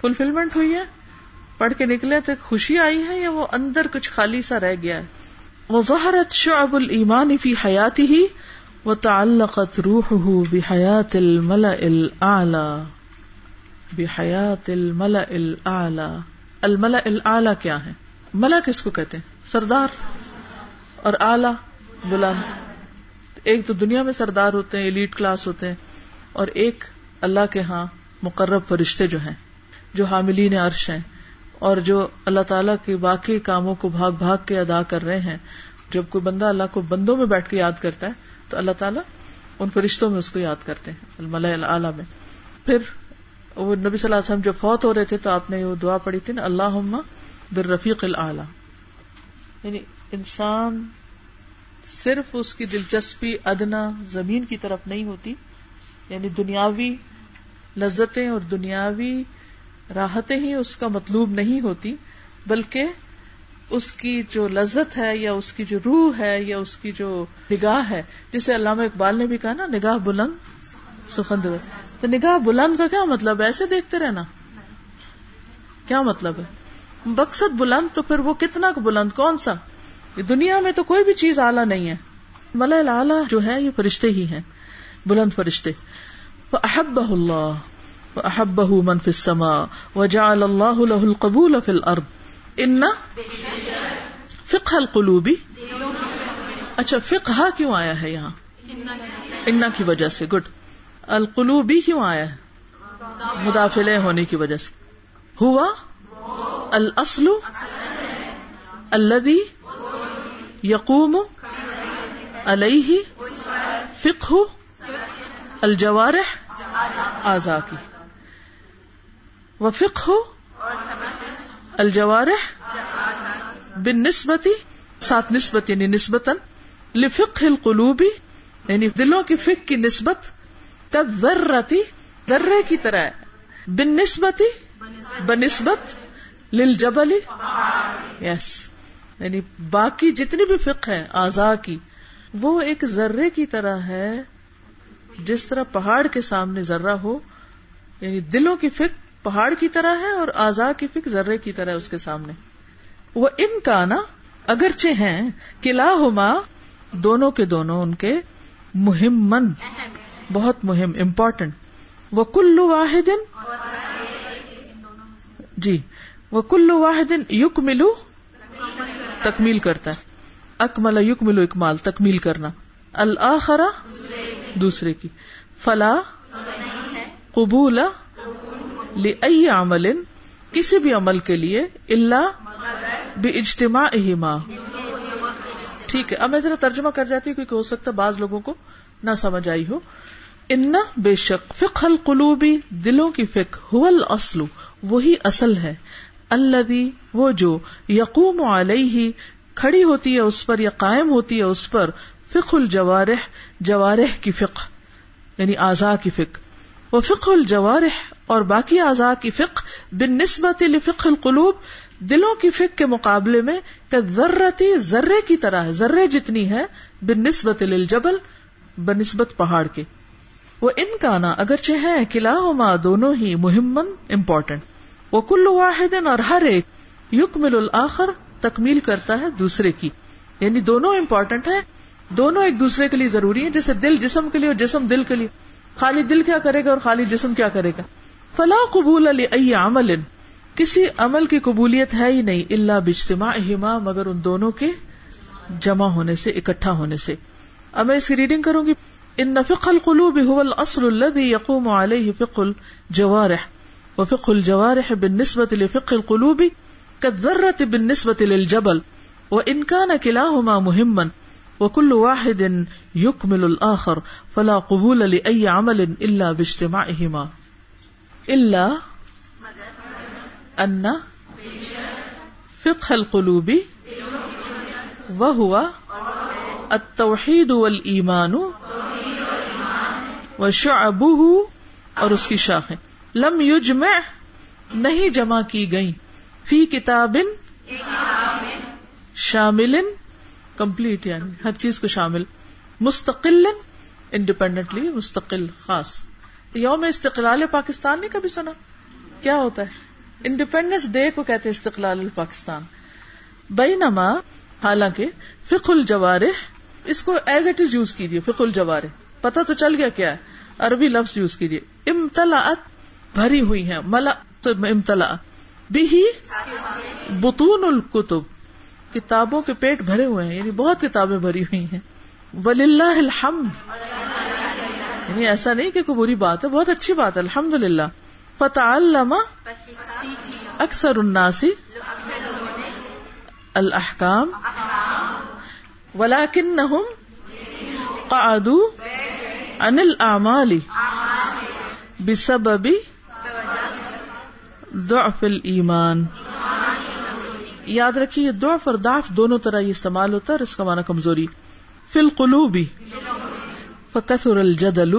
فلفلمنٹ ہوئی ہے، پڑھ کے نکلے تو خوشی آئی ہے یا وہ اندر کچھ خالی سا رہ گیا ہے۔ وہ شعب المان فی حیاتی ہی وہ تعلقت روح بحیات المل الا بحیات المل الا المل الا کیا ہے ملا کس کو کہتے ہیں؟ سردار اور اعلی بلند۔ ایک تو دنیا میں سردار ہوتے ہیں ایلیٹ کلاس ہوتے ہیں، اور ایک اللہ کے ہاں مقرب فرشتے جو ہیں، جو حاملین عرش ہیں، اور جو اللہ تعالیٰ کے باقی کاموں کو بھاگ بھاگ کے ادا کر رہے ہیں۔ جب کوئی بندہ اللہ کو بندوں میں بیٹھ کے یاد کرتا ہے، تو اللہ تعالیٰ ان فرشتوں میں اس کو یاد کرتے ہیں الملہ میں۔ پھر وہ نبی صلی اللہ علیہ وسلم جب فوت ہو رہے تھے تو آپ نے وہ دعا پڑھی تھی نا اللہ بر رفیق یعنی انسان صرف اس کی دلچسپی، ادنا، زمین کی طرف نہیں ہوتی یعنی دنیاوی لذتیں اور دنیاوی راحتیں ہی اس کا مطلوب نہیں ہوتی، بلکہ اس کی جو لذت ہے یا اس کی جو روح ہے یا اس کی جو نگاہ ہے، جسے علامہ اقبال نے بھی کہا نا، نگاہ بلند سخند تو نگاہ بلند کا کیا مطلب ہے؟ ایسے دیکھتے رہنا۔ کیا مطلب ہے؟ مقصد بلند تو پھر وہ کتنا بلند؟ کون سا؟ دنیا میں تو کوئی بھی چیز اعلیٰ نہیں ہے۔ ملال اعلیٰ جو ہے، یہ فرشتے ہی ہیں۔ بلند فرشتے۔ احب اللہ احب منف السماء وجعل اللہ له القبول في الارض ان فقہ القلوبی اچھا فقہ کیوں آیا ہے یہاں؟ انا کی وجہ سے۔ گڈ القلوبی کیوں آیا ہے؟ مدافع ہونے کی وجہ سے۔ ہوا؟ الاصل الذي یقوم علیہ فقہ الجوارح آزا کی و فقہ الجوارح بن نسبتی سات نسبت یعنی نسبتاً لفق القلوبی یعنی دلوں کی فک کی نسبت تب ذرتی ذرے کی طرح بن نسبتی بنسبت للجبلی یس یعنی باقی جتنی بھی فک ہے آزا کی، وہ ایک ذرے کی طرح ہے۔ جس طرح پہاڑ کے سامنے ذرہ ہو یعنی دلوں کی فک پہاڑ کی طرح ہے اور آزاد کی فک ذرے کی طرح اس کے سامنے۔ وہ ان کا نا، اگرچہ ہیں قلعہ ہوما دونوں کے دونوں ان کے مہم من بہت مہم امپورٹنٹ وہ کلو واحد جی وہ کلو واحد یق ملو تکمیل کرتا ہے۔ اکمل یق ملو اکمال، تکمیل کرنا۔ الآخرہ دوسرے کی۔ فلا قبول عمل، کسی بھی عمل کے لیے اللہ بے اجتماع اہما ٹھیک ہے، اب میں ذرا ترجمہ کر جاتی ہوں کیونکہ ہو سکتا ہے بعض لوگوں کو نہ سمجھ آئی ہو۔ ان بے شک فک القلوبی دلوں کی فک حل اصل وہی اصل ہے۔ اللہ وہ جو یقوم علیہ، کھڑی ہوتی ہے اس پر یا قائم ہوتی ہے اس پر فک الجوارح، جوارح کی فک یعنی آزا کی فک وہ فک الجوارح اور باقی اعضاء کی فک بن نسبت فک القلوب، دلوں کی فک کے مقابلے میں ذرتی ذرے کی طرح ہے، ذرے جتنی ہے بن نسبت الجبل بنسبت پہاڑ کے۔ وہ ان کا نا اگرچہ ہے قلعہ دونوں ہی مہمن امپورٹینٹ وہ کل واحد، اور ہر ایک یق مل الآخر، تکمیل کرتا ہے دوسرے کی. یعنی دونوں امپورٹینٹ ہے دونوں ایک دوسرے کے لیے ضروری ہے جیسے دل جسم کے لیے اور جسم دل کے لیے. خالی دل کیا کرے گا اور خالی جسم کیا کرے گا؟ فلاں قبول علی عمل. کسی عمل کی قبولیت ہے ہی نہیں اللہ بجتما اہما مگر ان دونوں کے جمع ہونے سے، اکٹھا ہونے سے. اب میں اس کی ریڈنگ کروں گی. ان فق القلوب هو الاصل الذي يقوم عليه فق الجوارح. وفق الجوارح بالنسبة لفق القلوب كالذرة بالنسبة للجبل. وإن كان كلاهما مهما، وكل واحد يكمل الآخر، فلا قبول لأي عمل إلا باجتماعهما. إلا أن فقه القلوب وهو التوحيد التوحید والایمان وشعبه اور اس کی شاخیں۔ لم یجمع، نہیں جمع کی گئی فی کتاب شامل کمپلیٹ یعنی ہر چیز کو شامل۔ مستقل انڈیپینڈنٹلی مستقل، خاص۔ یوم استقلال پاکستان نے کبھی سنا؟ کیا ہوتا ہے؟ انڈیپینڈینس ڈے کو کہتے ہیں استقلال پاکستان۔ بینما، حالانکہ فق الجوارح، اس کو ایز اٹ از یوز کیجیے فک الجوار پتا تو چل گیا کیا ہے؟ عربی لفظ یوز کیجیے۔ امتلا بھری ہوئی ہے ملا امتلا بھی بتون القتب کتابوں کے پیٹ بھرے ہوئے ہیں۔ یعنی بہت کتابیں بھری ہوئی ہیں۔ ولی اللہ الحمد۔ یعنی ایسا نہیں کہ کوئی بری بات ہے۔ بہت اچھی بات ہے۔ الحمد للہ فتح علامہ اکثر الناسی الحکام ولاکن قعدوا عن الاعمال بسبب ضعف الایمان. یاد رکھیے، ضعف اور ضعف دونوں طرح یہ استعمال ہوتا ہے اور اس کا معنی کمزوری. فی القلوب. فکثر الجدل.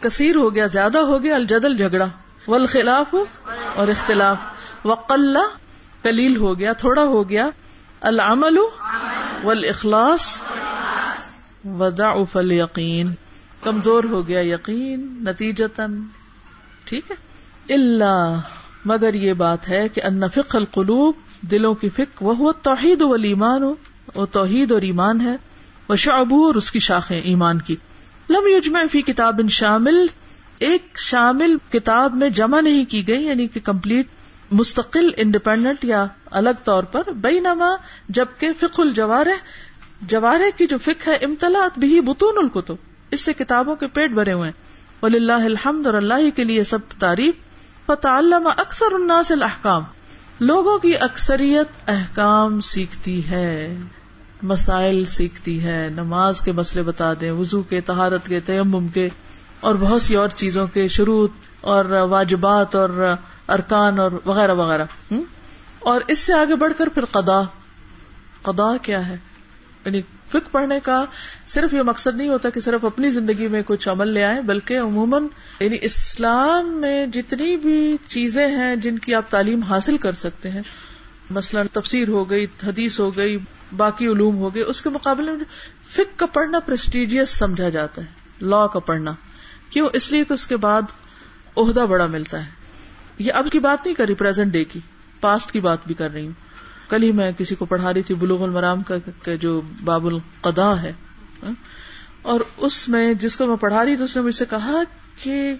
کثیر ہو گیا، زیادہ ہو گیا، الجدل جھگڑا. والخلاف اور اختلاف. وقل قلیل ہو گیا، تھوڑا ہو گیا. العمل والاخلاص وضعف الیقین کمزور ہو گیا یقین نتیجتن ٹھیک ہے؟ اللہ مگر یہ بات ہے کہ ان فق القلوب، دلوں کی فک وہ توحید ولیمان وہ توحید اور ایمان ہے وہ شعبو اور اس کی شاخیں ایمان کی۔ لم یجمع فی کتاب شامل، ایک شامل کتاب میں جمع نہیں کی گئی یعنی کہ کمپلیٹ، مستقل، انڈیپینڈنٹ یا الگ طور پر بئی نما جبکہ فک الجوار جوارح کی جو فک ہے امتلاط بھی بتون الکتب۔ اس سے کتابوں کے پیٹ بھرے ہوئے ولی اللہ الحمد اور اللہ کے لیے سب تعریف۔ فتح علامہ اکثر الناس الحکام لوگوں کی اکثریت احکام سیکھتی ہے، مسائل سیکھتی ہے، نماز کے مسئلے بتا دیں، وضو کے تہارت کے، تیمم کے، اور بہت سی اور چیزوں کے شروع اور واجبات اور ارکان اور وغیرہ وغیرہ۔ اور اس سے آگے بڑھ کر پھر قدا قدا کیا ہے؟ یعنی فک پڑھنے کا صرف یہ مقصد نہیں ہوتا کہ صرف اپنی زندگی میں کچھ عمل لے آئے بلکہ عموماً یعنی اسلام میں جتنی بھی چیزیں ہیں جن کی آپ تعلیم حاصل کر سکتے ہیں، مثلاً تفسیر ہو گئی، حدیث ہو گئی، باقی علوم ہو گئے، اس کے مقابلے میں فک کا پڑھنا پرسٹیجیس سمجھا جاتا ہے لا کا پڑھنا۔ کیوں؟ اس لیے کہ اس کے بعد عہدہ بڑا ملتا ہے۔ یہ اب کی بات نہیں کری پرزینٹ ڈے کی پاسٹ کی بات بھی کر رہی ہوں۔ کل ہی میں کسی کو پڑھا رہی تھی بلوغ المرام کا جو باب القدا ہے ہاں، اور اس میں جس کو میں پڑھا رہی تھی، اس نے مجھ سے کہا کہ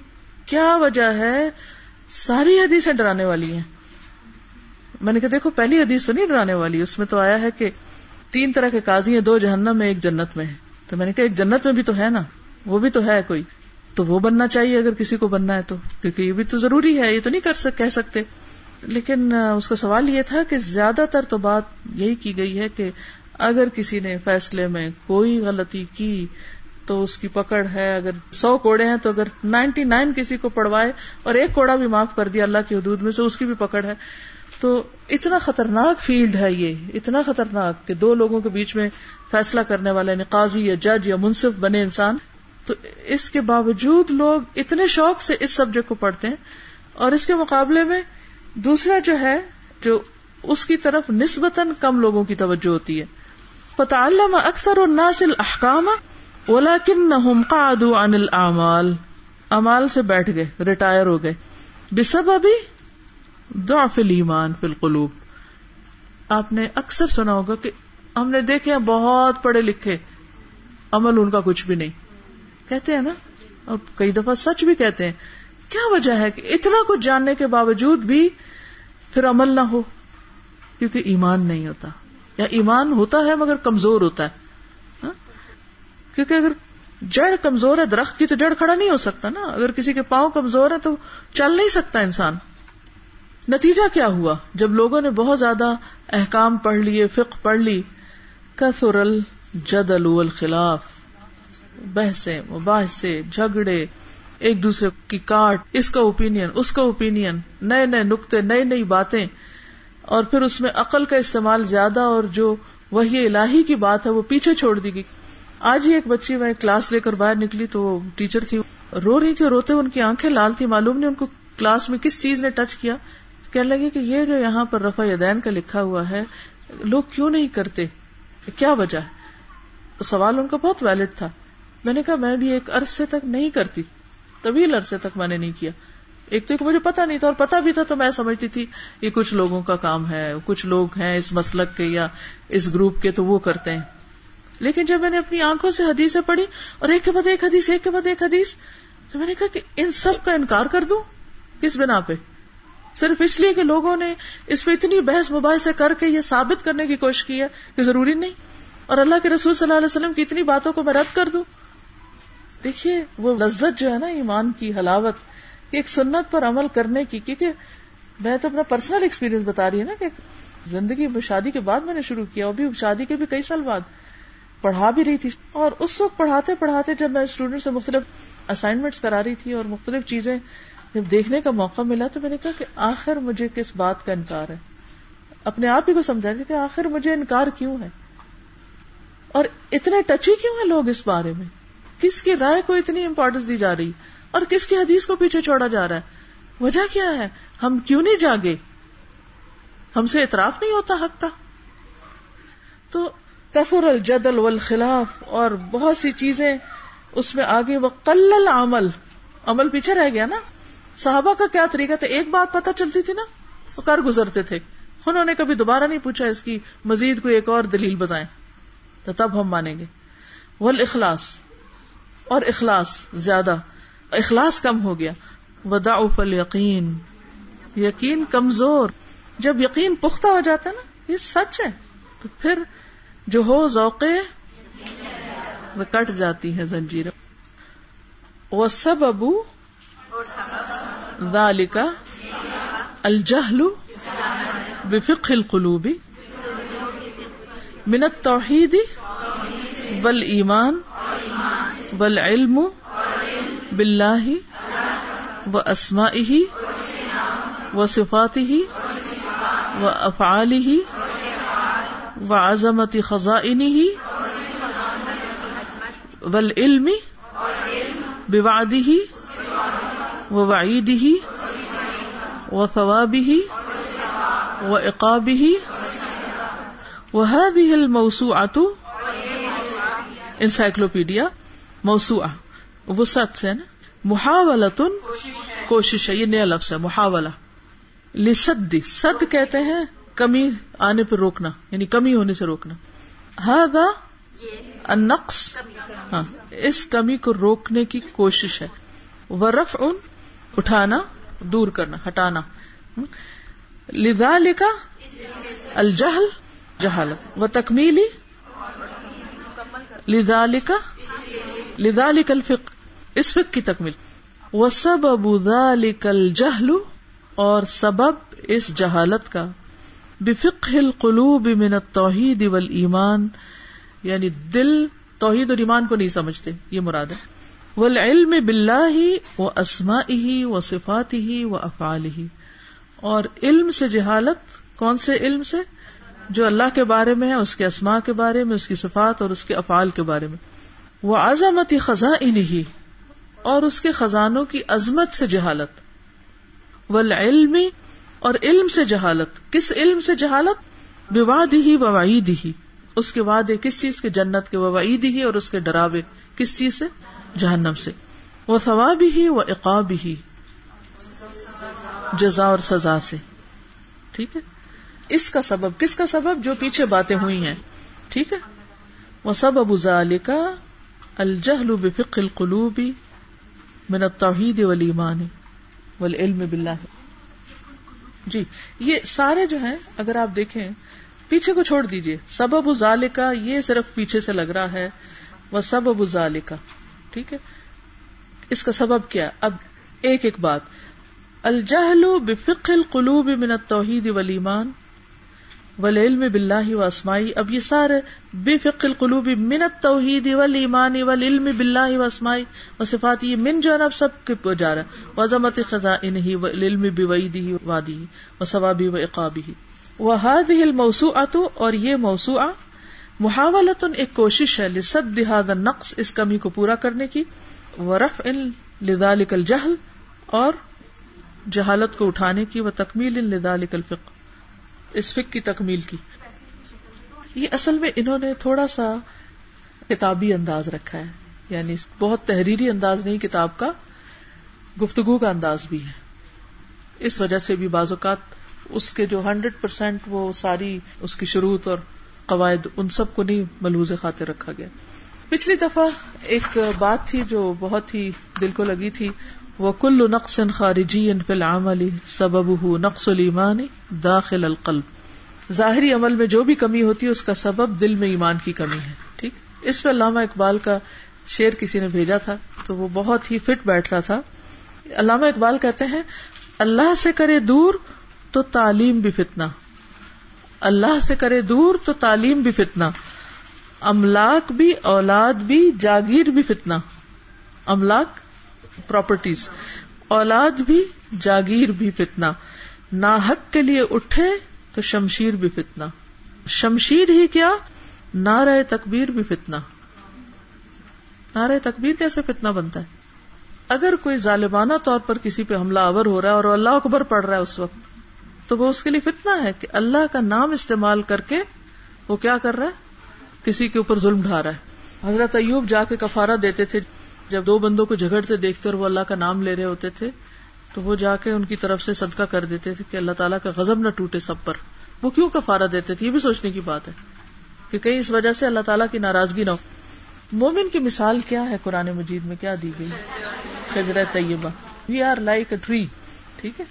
کیا وجہ ہے؟ ساری حدیثیں ڈرانے والی ہیں۔ میں نے کہا، دیکھو، پہلی حدیث تو نہیں ڈرانے والی، اس میں تو آیا ہے کہ تین طرح کے قاضی ہیں، دو جہنم میں، ایک جنت میں ہے تو میں نے کہا، ایک جنت میں بھی تو ہے نا، وہ بھی تو ہے کوئی۔ تو وہ بننا چاہیے اگر کسی کو بننا ہے تو، کیونکہ یہ بھی تو ضروری ہے، یہ تو نہیں کر سک، کہہ سکتے۔ لیکن اس کا سوال یہ تھا کہ زیادہ تر تو بات یہی کی گئی ہے کہ اگر کسی نے فیصلے میں کوئی غلطی کی تو اس کی پکڑ ہے، اگر سو کوڑے ہیں تو اگر نائنٹی نائن کسی کو پڑوائے اور ایک کوڑا بھی معاف کر دیا اللہ کی حدود میں سے، اس کی بھی پکڑ ہے۔ تو اتنا خطرناک فیلڈ ہے یہ، اتنا خطرناک کہ دو لوگوں کے بیچ میں فیصلہ کرنے والا یعنی قاضی یا جج یا منصف بنے انسان۔ تو اس کے باوجود لوگ اتنے شوق سے اس سبجیکٹ کو پڑھتے ہیں اور اس کے مقابلے میں دوسرا جو ہے، جو اس کی طرف نسبتاً کم لوگوں کی توجہ ہوتی ہے۔ پتا علامہ اکثر اور ناصل احکام اولا کن نہ عن العمال امال سے بیٹھ گئے، ریٹائر ہو گئے۔ بسب ابھی ضعف الایمان فی القلوب۔ آپ نے اکثر سنا ہوگا کہ ہم نے دیکھے ہیں، بہت پڑھے لکھے۔ عمل ان کا کچھ بھی نہیں۔ کہتے ہیں نا اب کئی دفعہ سچ بھی کہتے ہیں۔ کیا وجہ ہے کہ اتنا کچھ جاننے کے باوجود بھی پھر عمل نہ ہو؟ کیونکہ ایمان نہیں ہوتا۔ یا ایمان ہوتا ہے مگر کمزور ہوتا ہے۔ ہاں؟ کیونکہ اگر جڑ کمزور ہے درخت کی تو جڑ کھڑا نہیں ہو سکتا نا۔ اگر کسی کے پاؤں کمزور ہے تو چل نہیں سکتا انسان۔ نتیجہ کیا ہوا؟ جب لوگوں نے بہت زیادہ احکام پڑھ لیے فق پڑھ لی، کثر الجد الخلاف بحثیں، مباحثے، جھگڑے ایک دوسرے کی کاٹ، اس کا اوپین اس کا اوپین نئے نئے نقطے، نئی نئی باتیں۔ اور پھر اس میں عقل کا استعمال زیادہ اور جو وہی الہی کی بات ہے وہ پیچھے چھوڑ دی گئی۔ آج ہی ایک بچی میں کلاس لے کر باہر نکلی تو وہ ٹیچر تھی۔ رو رہی تھی، روتے ان کی آنکھیں لال تھی معلوم نہیں ان کو کلاس میں کس چیز نے ٹچ کیا۔ کہنے لگے کہ یہ جو یہاں پر رفا یدین کا لکھا ہوا ہے، لوگ کیوں نہیں کرتے؟ کیا وجہ ہے؟ سوال ان کا بہت ویلڈ تھا۔ میں نے کہا، میں بھی ایک عرصے تک نہیں کرتی۔ طویل عرصے تک میں نے نہیں کیا۔ ایک تو ایک مجھے پتا نہیں تھا اور پتا بھی تھا تو میں سمجھتی تھی یہ کچھ لوگوں کا کام ہے، کچھ لوگ ہیں اس مسلک کے یا اس گروپ کے تو وہ کرتے ہیں۔ لیکن جب میں نے اپنی آنکھوں سے حدیثیں پڑھی اور ایک کے بعد ایک حدیث، ایک کے بعد ایک حدیث، تو میں نے کہا کہ ان سب کا انکار کر دوں کس بنا پہ؟ صرف اس لیے کہ لوگوں نے اس پہ اتنی بحث مباحث کر کے یہ ثابت کرنے کی کوشش کی ہے کہ ضروری نہیں۔ اور اللہ کے رسول صلی اللہ علیہ وسلم کی اتنی باتوں کو میں رد کر دوں۔ دیکھیے، وہ لذت جو ہے نا ایمان کی حلاوت، ایک سنت پر عمل کرنے کی، کیونکہ میں تو اپنا پرسنل ایکسپیرینس بتا رہی ہوں نا کہ زندگی شادی کے بعد میں نے شروع کیا بھی شادی کے بھی کئی سال بعد پڑھا بھی رہی تھی۔ اور اس وقت پڑھاتے پڑھاتے جب میں اسٹوڈینٹ سے مختلف اسائنمنٹس کرا رہی تھی اور مختلف چیزیں جب دیکھنے کا موقع ملا تو میں نے کہا کہ آخر مجھے کس بات کا انکار ہے؟ اپنے آپ ہی کو سمجھا کہ آخر مجھے انکار کیوں ہے؟ اور اتنے ٹچی کیوں ہیں لوگ اس بارے میں؟ کس کی رائے کو اتنی امپورٹینس دی جا رہی اور کس کی حدیث کو پیچھے چھوڑا جا رہا ہے؟ وجہ کیا ہے؟ ہم کیوں نہیں جاگے؟ ہم سے اعتراف نہیں ہوتا حق کا؟ تو کفر الجدل والخلاف اور بہت سی چیزیں اس میں آگے وہ قلل عمل عمل پیچھے رہ گیا نا؟ صحابہ کا کیا طریقہ تھا؟ ایک بات پتہ چلتی تھی نا، وہ کر گزرتے تھے۔ انہوں نے کبھی دوبارہ نہیں پوچھا اس کی مزید کوئی ایک اور دلیل بتائیں، تو تب ہم مانیں گے۔ ول اخلاص اور اخلاص زیادہ، اخلاص کم ہو گیا۔ ودا فل یقین یقین کمزور۔ جب یقین پختہ ہو جاتا ہے نا، یہ سچ ہے۔ تو پھر جو ہو ذوقے، وہ کٹ جاتی ہے زنجیر۔ وہ سب ابو ذالکا الجہل بفقہ القلوبی من التوحید والایمان والعلم باللہ و اسمائه و صفاته و افعاله و عظمت خزائنه والعلم بوعده ووعیده وثوابه وعقابه وهذه الموسوعة انسائکلوپیڈیا موسوعہ۔ وہ سچ ہے نا؟ محاولتن کوشش ہے، یہ نیا لفظ ہے، محاولہ۔ لسد سد کہتے ہیں کمی آنے پہ روکنا یعنی کمی ہونے سے روکنا۔ النقص ہاں اس کمی کو روکنے کی کوشش ہے۔ ورف ان اٹھانا، دور کرنا، ہٹانا۔ لدا لکھا الجہل، جہالت۔ و تکمیلی لذالک لذالک الفق اس فق کی تکمیل۔ وہ سب ابو الجہل، اور سبب اس جہالت کا۔ بفقہ القلوب من التوحید والایمان یعنی دل، توحید اور ایمان کو نہیں سمجھتے، یہ مراد ہے۔ والعلم باللہ و اسمائی و صفات ہی و افعال ہی اور علم سے جہالت، کون سے علم سے؟ جو اللہ کے بارے میں ہے، اس کے اسماء کے بارے میں، اس کی صفات اور اس کے افعال کے بارے میں۔ وہ عظمت خزاں ہی اور اس کے خزانوں کی عظمت سے جہالت۔ والعلم، اور علم سے جہالت۔ کس علم سے جہالت؟ بواد ہی وعید ہی اس کے وعدے کس چیز کے؟ جنت کے۔ وعید ہی اور اس کے ڈراوے کس چیز سے؟ جہنم سے۔ وہ ثواب ہی وہ اقاب ہی جزا اور سزا سے۔ ٹھیک ہے؟ اس کا سبب، کس کا سبب؟ جو پیچھے باتیں ہوئی ہیں۔ ٹھیک ہے؟ وہ سب ابو الجہل بفق القلوبی من التوحید والایمان والعلم باللہ. جی یہ سارے جو ہیں، اگر آپ دیکھیں، پیچھے کو چھوڑ دیجیے۔ سبب کا یہ صرف پیچھے سے لگ رہا ہے۔ وہ سب ابو کا ٹھیک ہے؟ اس کا سبب کیا؟ اب ایک ایک بات۔ الجہل بفق القلوب من التوحید والایمان والعلم باللہ و اسمائی اب یہ سارے بے فق القلوب من التوحید والایمان والعلم باللہ و اسمائی و صفات یہ من جو ہے اب سب کے جا رہا ہے۔ وعظمت خزائنہ والعلم بوعیدہ وعدہ و ثوابہ و عقابہ۔ وهذه الموسوعۃ، اور یہ موسوعہ محاولت ایک کوشش ہے لسد هذا النقص، اس کمی کو پورا کرنے کی۔ ورفع لذلك الجهل اور جہالت کو اٹھانے کی و تکمیل لذلك الفقہ۔ اس فک کی تکمیل کی۔ یہ اصل میں انہوں نے تھوڑا سا کتابی انداز رکھا ہے۔ یعنی بہت تحریری انداز نہیں، کتاب کا گفتگو کا انداز بھی ہے۔ اس وجہ سے بھی بعض اوقات اس کے جو ہنڈریڈ پرسینٹ وہ ساری اس کی شروط اور قواعد ان سب کو نہیں ملوز خاطر رکھا گیا۔ پچھلی دفعہ ایک بات تھی جو بہت ہی دل کو لگی تھی۔ وہ کل نقص خارجی ان فل علی سبب نقص المان داخل القلب۔ ظاہری عمل میں جو بھی کمی ہوتی ہے، اس کا سبب دل میں ایمان کی کمی ہے، ٹھیک؟ اس پہ علامہ اقبال کا شعر کسی نے بھیجا تھا، تو وہ بہت ہی فٹ بیٹھ رہا تھا۔ علامہ اقبال کہتے ہیں، اللہ سے کرے دور تو تعلیم بھی فتنا اللہ سے کرے دور تو تعلیم بھی فتنا املاک بھی، اولاد بھی، جاگیر بھی فتنا املاک پراپرٹیز اولاد بھی، جاگیر بھی فتنا حق کے لیے اٹھے تو شمشیر بھی فتنا شمشیر ہی کیا؟ نعرہ تکبیر بھی فتنا نعرہ تکبیر کیسے فتنا بنتا ہے؟ اگر کوئی ظالمانہ طور پر کسی پہ حملہ آور ہو رہا ہے اور اللہ اکبر پڑ رہا ہے اس وقت، تو وہ اس کے لیے فتنا ہے کہ اللہ کا نام استعمال کر کے وہ کیا کر رہا ہے؟ کسی کے اوپر ظلم ڈھا رہا ہے۔ حضرت ایوب جا کے کفارہ دیتے تھے۔ جب دو بندوں کو جھگڑتے دیکھتے اور وہ اللہ کا نام لے رہے ہوتے تھے، تو وہ جا کے ان کی طرف سے صدقہ کر دیتے تھے کہ اللہ تعالیٰ کا غزب نہ ٹوٹے سب پر۔ وہ کیوں کفارہ دیتے تھے؟ یہ بھی سوچنے کی بات ہے کہ کہیں اس وجہ سے اللہ تعالیٰ کی ناراضگی نہ ہو۔ مومن کی مثال کیا ہے قرآن مجید میں؟ کیا دی گئی؟ شجر طیبہ۔ We are like a tree ٹھیک ہے؟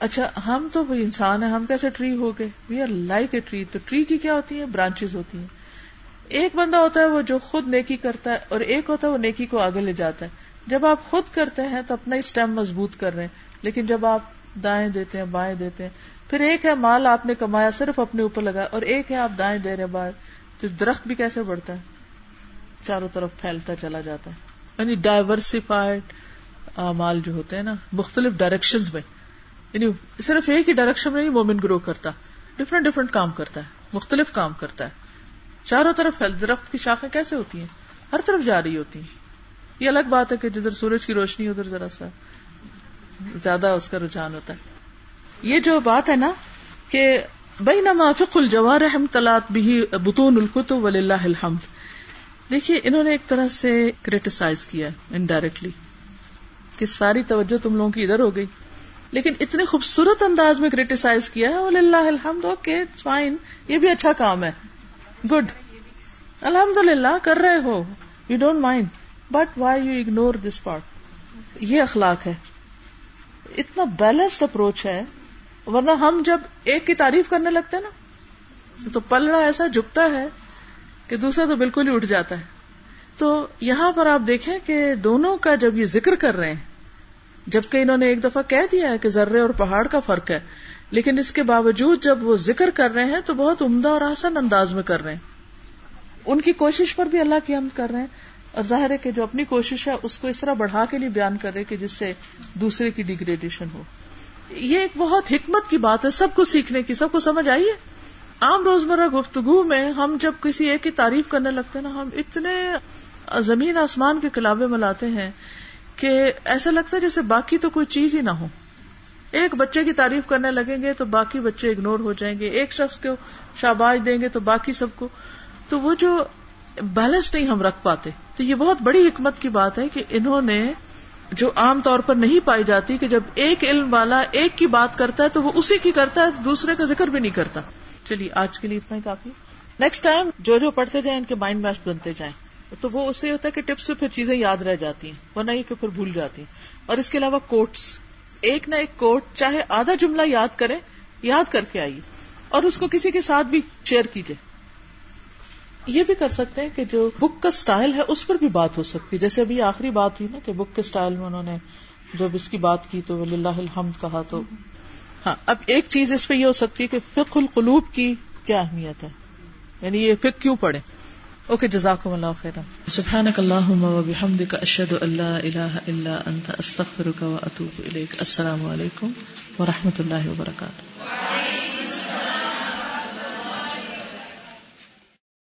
اچھا ہم تو انسان ہیں، ہم کیسے ٹری ہو گئے we are like a tree تو ٹری کی کیا ہوتی ہے برانچز ہوتی ہیں۔ ایک بندہ ہوتا ہے وہ جو خود نیکی کرتا ہے اور ایک ہوتا ہے وہ نیکی کو آگے لے جاتا ہے۔ جب آپ خود کرتے ہیں تو اپنا اسٹیم مضبوط کر رہے ہیں۔ لیکن جب آپ دائیں دیتے ہیں، بائیں دیتے ہیں، پھر ایک ہے مال آپ نے کمایا، صرف اپنے اوپر لگا اور ایک ہے آپ دائیں دے رہے بائیں تو درخت بھی کیسے بڑھتا ہے؟ چاروں طرف پھیلتا چلا جاتا ہے۔ یعنی ڈائورسفائڈ مال جو ہوتے ہیں نا، مختلف ڈائریکشن میں۔ یعنی صرف ایک ہی ڈائریکشن میں ہی مومن گرو کرتا۔ ڈفرنٹ ڈفرنٹ کام کرتا ہے، مختلف کام کرتا ہے۔ چاروں طرف درخت کی شاخیں کیسے ہوتی ہیں؟ ہر طرف جا رہی ہوتی ہیں۔ یہ الگ بات ہے کہ جدھر سورج کی روشنی، ادھر ذرا سا زیادہ اس کا رجحان ہوتا ہے۔ یہ جو بات ہے نا کہ بئی نافق الجوار رحم تلات بھی بتون القت ولی اللہ الحمد۔ دیکھیے، انہوں نے ایک طرح سے کریٹیسائز کیا انڈائریکٹلی کہ ساری توجہ تم لوگوں کی ادھر ہو گئی۔ لیکن اتنے خوبصورت انداز میں کریٹیسائز کیا ہے ولی اللہ الحمد اوکے فائن یہ بھی اچھا کام ہے۔ گڈ الحمد للہ کر رہے ہو you don't mind but why you ignore this part یہ اخلاق ہے اتنا بیلنسڈ اپروچ ہے ورنہ ہم جب ایک کی تعریف کرنے لگتے نا تو پلڑا ایسا جھکتا ہے کہ دوسرا تو بالکل ہی اٹھ جاتا ہے تو یہاں پر آپ دیکھیں کہ دونوں کا جب یہ ذکر کر رہے ہیں جبکہ انہوں نے ایک دفعہ کہہ دیا ہے کہ ذرے اور پہاڑ کا فرق ہے لیکن اس کے باوجود جب وہ ذکر کر رہے ہیں تو بہت عمدہ اور آسان انداز میں کر رہے ہیں۔ ان کی کوشش پر بھی اللہ کی حمد کر رہے ہیں۔ اور ظاہر ہے کہ جو اپنی کوشش ہے اس کو اس طرح بڑھا کے نہیں بیان کر رہے کہ جس سے دوسرے کی ڈیگریڈیشن ہو۔ یہ ایک بہت حکمت کی بات ہے۔ سب کو سیکھنے کی، سب کو سمجھ آئیے عام روزمرہ گفتگو میں ہم جب کسی ایک کی تعریف کرنے لگتے ہیں نا، ہم اتنے زمین آسمان کے کلابے ملاتے ہیں کہ ایسا لگتا ہے جیسے باقی تو کوئی چیز ہی نہ ہو۔ ایک بچے کی تعریف کرنے لگیں گے تو باقی بچے اگنور ہو جائیں گے۔ ایک شخص کو شاباش دیں گے تو باقی سب کو۔ تو وہ جو بیلنس نہیں ہم رکھ پاتے، تو یہ بہت بڑی حکمت کی بات ہے کہ انہوں نے جو عام طور پر نہیں پائی جاتی کہ جب ایک علم والا ایک کی بات کرتا ہے تو وہ اسی کی کرتا ہے، دوسرے کا ذکر بھی نہیں کرتا۔ چلیے، آج کے لیے اتنا ہی کافی۔ نیکسٹ ٹائم جو جو پڑھتے جائیں، ان کے مائنڈ میش بنتے جائیں۔ تو وہ اس سے ہوتا ہے کہ ٹپس سے پھر چیزیں یاد رہ جاتی ہیں، ورنہ یہ کہ پھر بھول جاتی ہیں۔ اور اس کے علاوہ کوٹس ایک نہ ایک کوٹ چاہے آدھا جملہ یاد کرے، یاد کر کے آئیے اور اس کو کسی کے ساتھ بھی شیئر کیجیے یہ بھی کر سکتے ہیں کہ جو بک کا اسٹائل ہے اس پر بھی بات ہو سکتی ہے۔ جیسے ابھی آخری بات ہوئی نا کہ بک کے اسٹائل میں انہوں نے جب اس کی بات کی تو اللہ الحمد کہا تو۔ ہاں اب ایک چیز اس پہ یہ ہو سکتی ہے کہ فک القلوب کی کیا اہمیت ہے؟ یعنی یہ فک کیوں پڑے اوکے جزاکم اللہ خیر سبحانک اللہم و بحمدک اشہد ان لا الہ الا انت، استغفرک و اتوب الیک. السلام علیکم و رحمۃ اللہ وبرکاتہ.